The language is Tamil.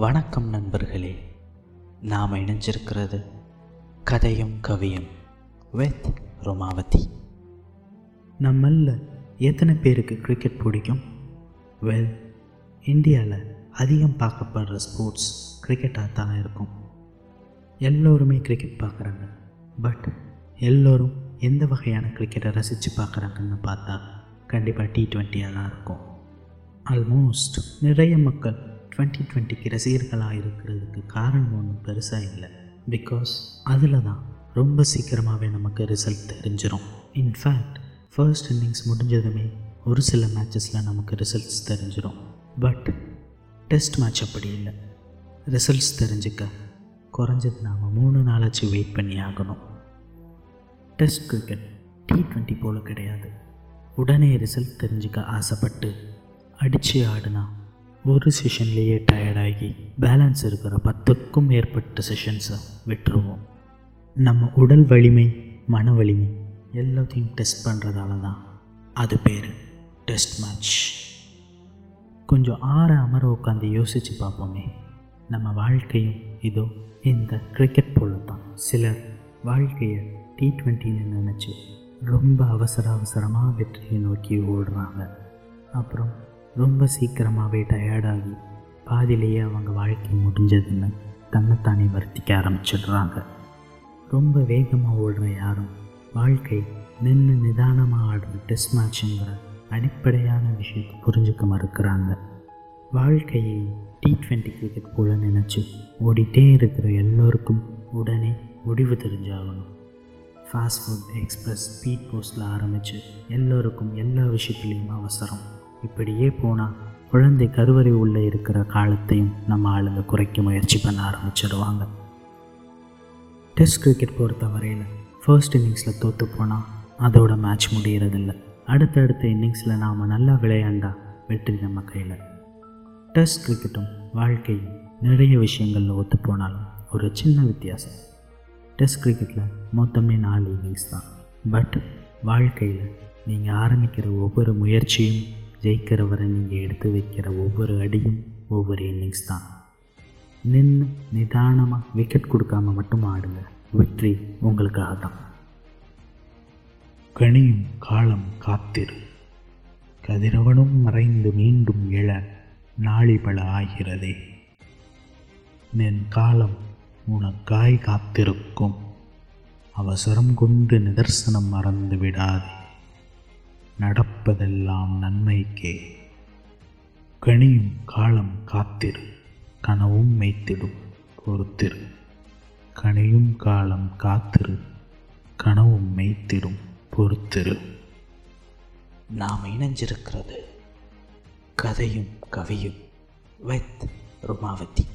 வணக்கம் நண்பர்களே. நாம் இணைஞ்சிருக்கிறது கதையும் கவியும் வித் ரோமாவதி. நம்மள எத்தனை பேருக்கு கிரிக்கெட் பிடிக்கும்? வெல் இந்தியாவில் அதிகம் பார்க்கப்படுற ஸ்போர்ட்ஸ் கிரிக்கெட்டாக தான் இருக்கும். எல்லோருமே கிரிக்கெட் பார்க்குறாங்க. பட் எல்லோரும் எந்த வகையான கிரிக்கெட்டை ரசித்து பார்க்குறாங்கன்னு பார்த்தா கண்டிப்பாக டி ட்வெண்ட்டியாக தான் இருக்கும். ஆல்மோஸ்ட் நிறைய மக்கள் டுவெண்ட்டி டுவெண்ட்டிக்கு ரசிகர்களாக இருக்கிறதுக்கு காரணம் ஒன்றும் பெருசாக இல்லை. பிகாஸ் அதில் தான் ரொம்ப சீக்கிரமாகவே நமக்கு ரிசல்ட் தெரிஞ்சிடும் இன்ஃபேக்ட் ஃபர்ஸ்ட் இன்னிங்ஸ் முடிஞ்சதுமே ஒரு சில மேட்சஸில் நமக்கு ரிசல்ட்ஸ் தெரிஞ்சிடும் பட் டெஸ்ட் மேட்ச் அப்படி இல்லை. ரிசல்ட்ஸ் தெரிஞ்சுக்க குறைஞ்சது நாம் மூணு நாளாச்சு வெயிட் பண்ணி ஆகணும். டெஸ்ட் கிரிக்கெட் டி ட்வெண்ட்டி போல் கிடையாது. உடனே ரிசல்ட் தெரிஞ்சுக்க ஆசைப்பட்டு அடித்து ஆடினா ஒரு செஷன்லேயே டயர்டாகி பேலன்ஸ் இருக்கிற பத்துக்கும் மேற்பட்ட செஷன்ஸை விட்டுருவோம். நம்ம உடல் வலிமை மன வலிமை எல்லாத்தையும் டெஸ்ட் பண்ணுறதால தான் அது பேர் டெஸ்ட் மேட்ச் கொஞ்சம் ஆற அமர உட்காந்து யோசித்து பார்ப்போமே. நம்ம வாழ்க்கையும் இதோ இந்த கிரிக்கெட் போல தான். சிலர் வாழ்க்கையை டி ட்வெண்ட்டின்னு நினச்சி ரொம்ப அவசர அவசரமாக வெற்றியை நோக்கி ஓடுறாங்க. அப்புறம் ரொம்ப சீக்கிரமாகவே டயர்டாகி பாதியிலேயே அவங்க வாழ்க்கை முடிஞ்சதுன்னு தன்னைத்தானே வருத்திக்க ஆரம்பிச்சிடுறாங்க. ரொம்ப வேகமாக ஓடுற யாரும் வாழ்க்கை நின்று நிதானமாக ஆடுற டெஸ்ட் மேட்சுங்கிற அடிப்படையான விஷயத்தை புரிஞ்சுக்க மறுக்கிறாங்க. வாழ்க்கையை டி ட்வெண்ட்டி கிரிக்கெட் போல நினச்சி ஓடிட்டே இருக்கிற எல்லோருக்கும் உடனே முடிவு தெரிஞ்சாகணும். ஃபாஸ்ட் ஃபுட் எக்ஸ்பிரஸ் ஸ்பீட் போஸ்ட்டில் ஆரம்பித்து எல்லோருக்கும் எல்லா விஷயத்துலேயும் அவசரம். இப்படியே போனால் குழந்தை கருவறை உள்ளே இருக்கிற காலத்தையும் நம்ம ஆளுங்க குறைக்க முயற்சி பண்ண ஆரம்பிச்சிடுவாங்க. டெஸ்ட் கிரிக்கெட் பொறுத்த வரையில் ஃபர்ஸ்ட் இன்னிங்ஸில் தோற்று போனால் அதோட மேட்ச் முடிகிறதில்ல அடுத்தடுத்த இன்னிங்ஸில் நாம் நல்லா விளையாண்டா வெற்றி நம்ம கையில். டெஸ்ட் கிரிக்கெட்டும் வாழ்க்கையும் நிறைய விஷயங்களில் ஒத்து போனாலும் ஒரு சின்ன வித்தியாசம். டெஸ்ட் கிரிக்கெட்டில் மொத்தமே நாலு இன்னிங்ஸ் தான். பட் வாழ்க்கையில் நீங்கள் ஆரம்பிக்கிற ஒவ்வொரு முயற்சியும் ஜெயிக்கிற வரை நீங்கள் எடுத்து வைக்கிற ஒவ்வொரு அடியும் ஒவ்வொரு இன்னிங்ஸ் தான். நின்று நிதானமாக விக்கெட் கொடுக்காம மட்டும் ஆடுங்க. வெற்றி உங்களுக்காக தான். கனியும் காலம் காத்திரு. கதிரவனும் மறைந்து மீண்டும் எழ நாளிபல ஆகிறதே. நின் காலம் உனக்காய் காத்திருக்கும். அவசரம் கொண்டு நிதர்சனம் மறந்து விடாதே. நடப்பதெல்லாம் நன்மைக்கே. கனியும் காலம் காத்திரு கனவும் மெய்த்திடும் பொறுத்திரு. கனியும் காலம் காத்திரு கனவும் மெய்த்திடும் பொறுத்திரு. நாம் இணைஞ்சிருக்கிறது கதையும் கவியும் வித் ருமாவதி.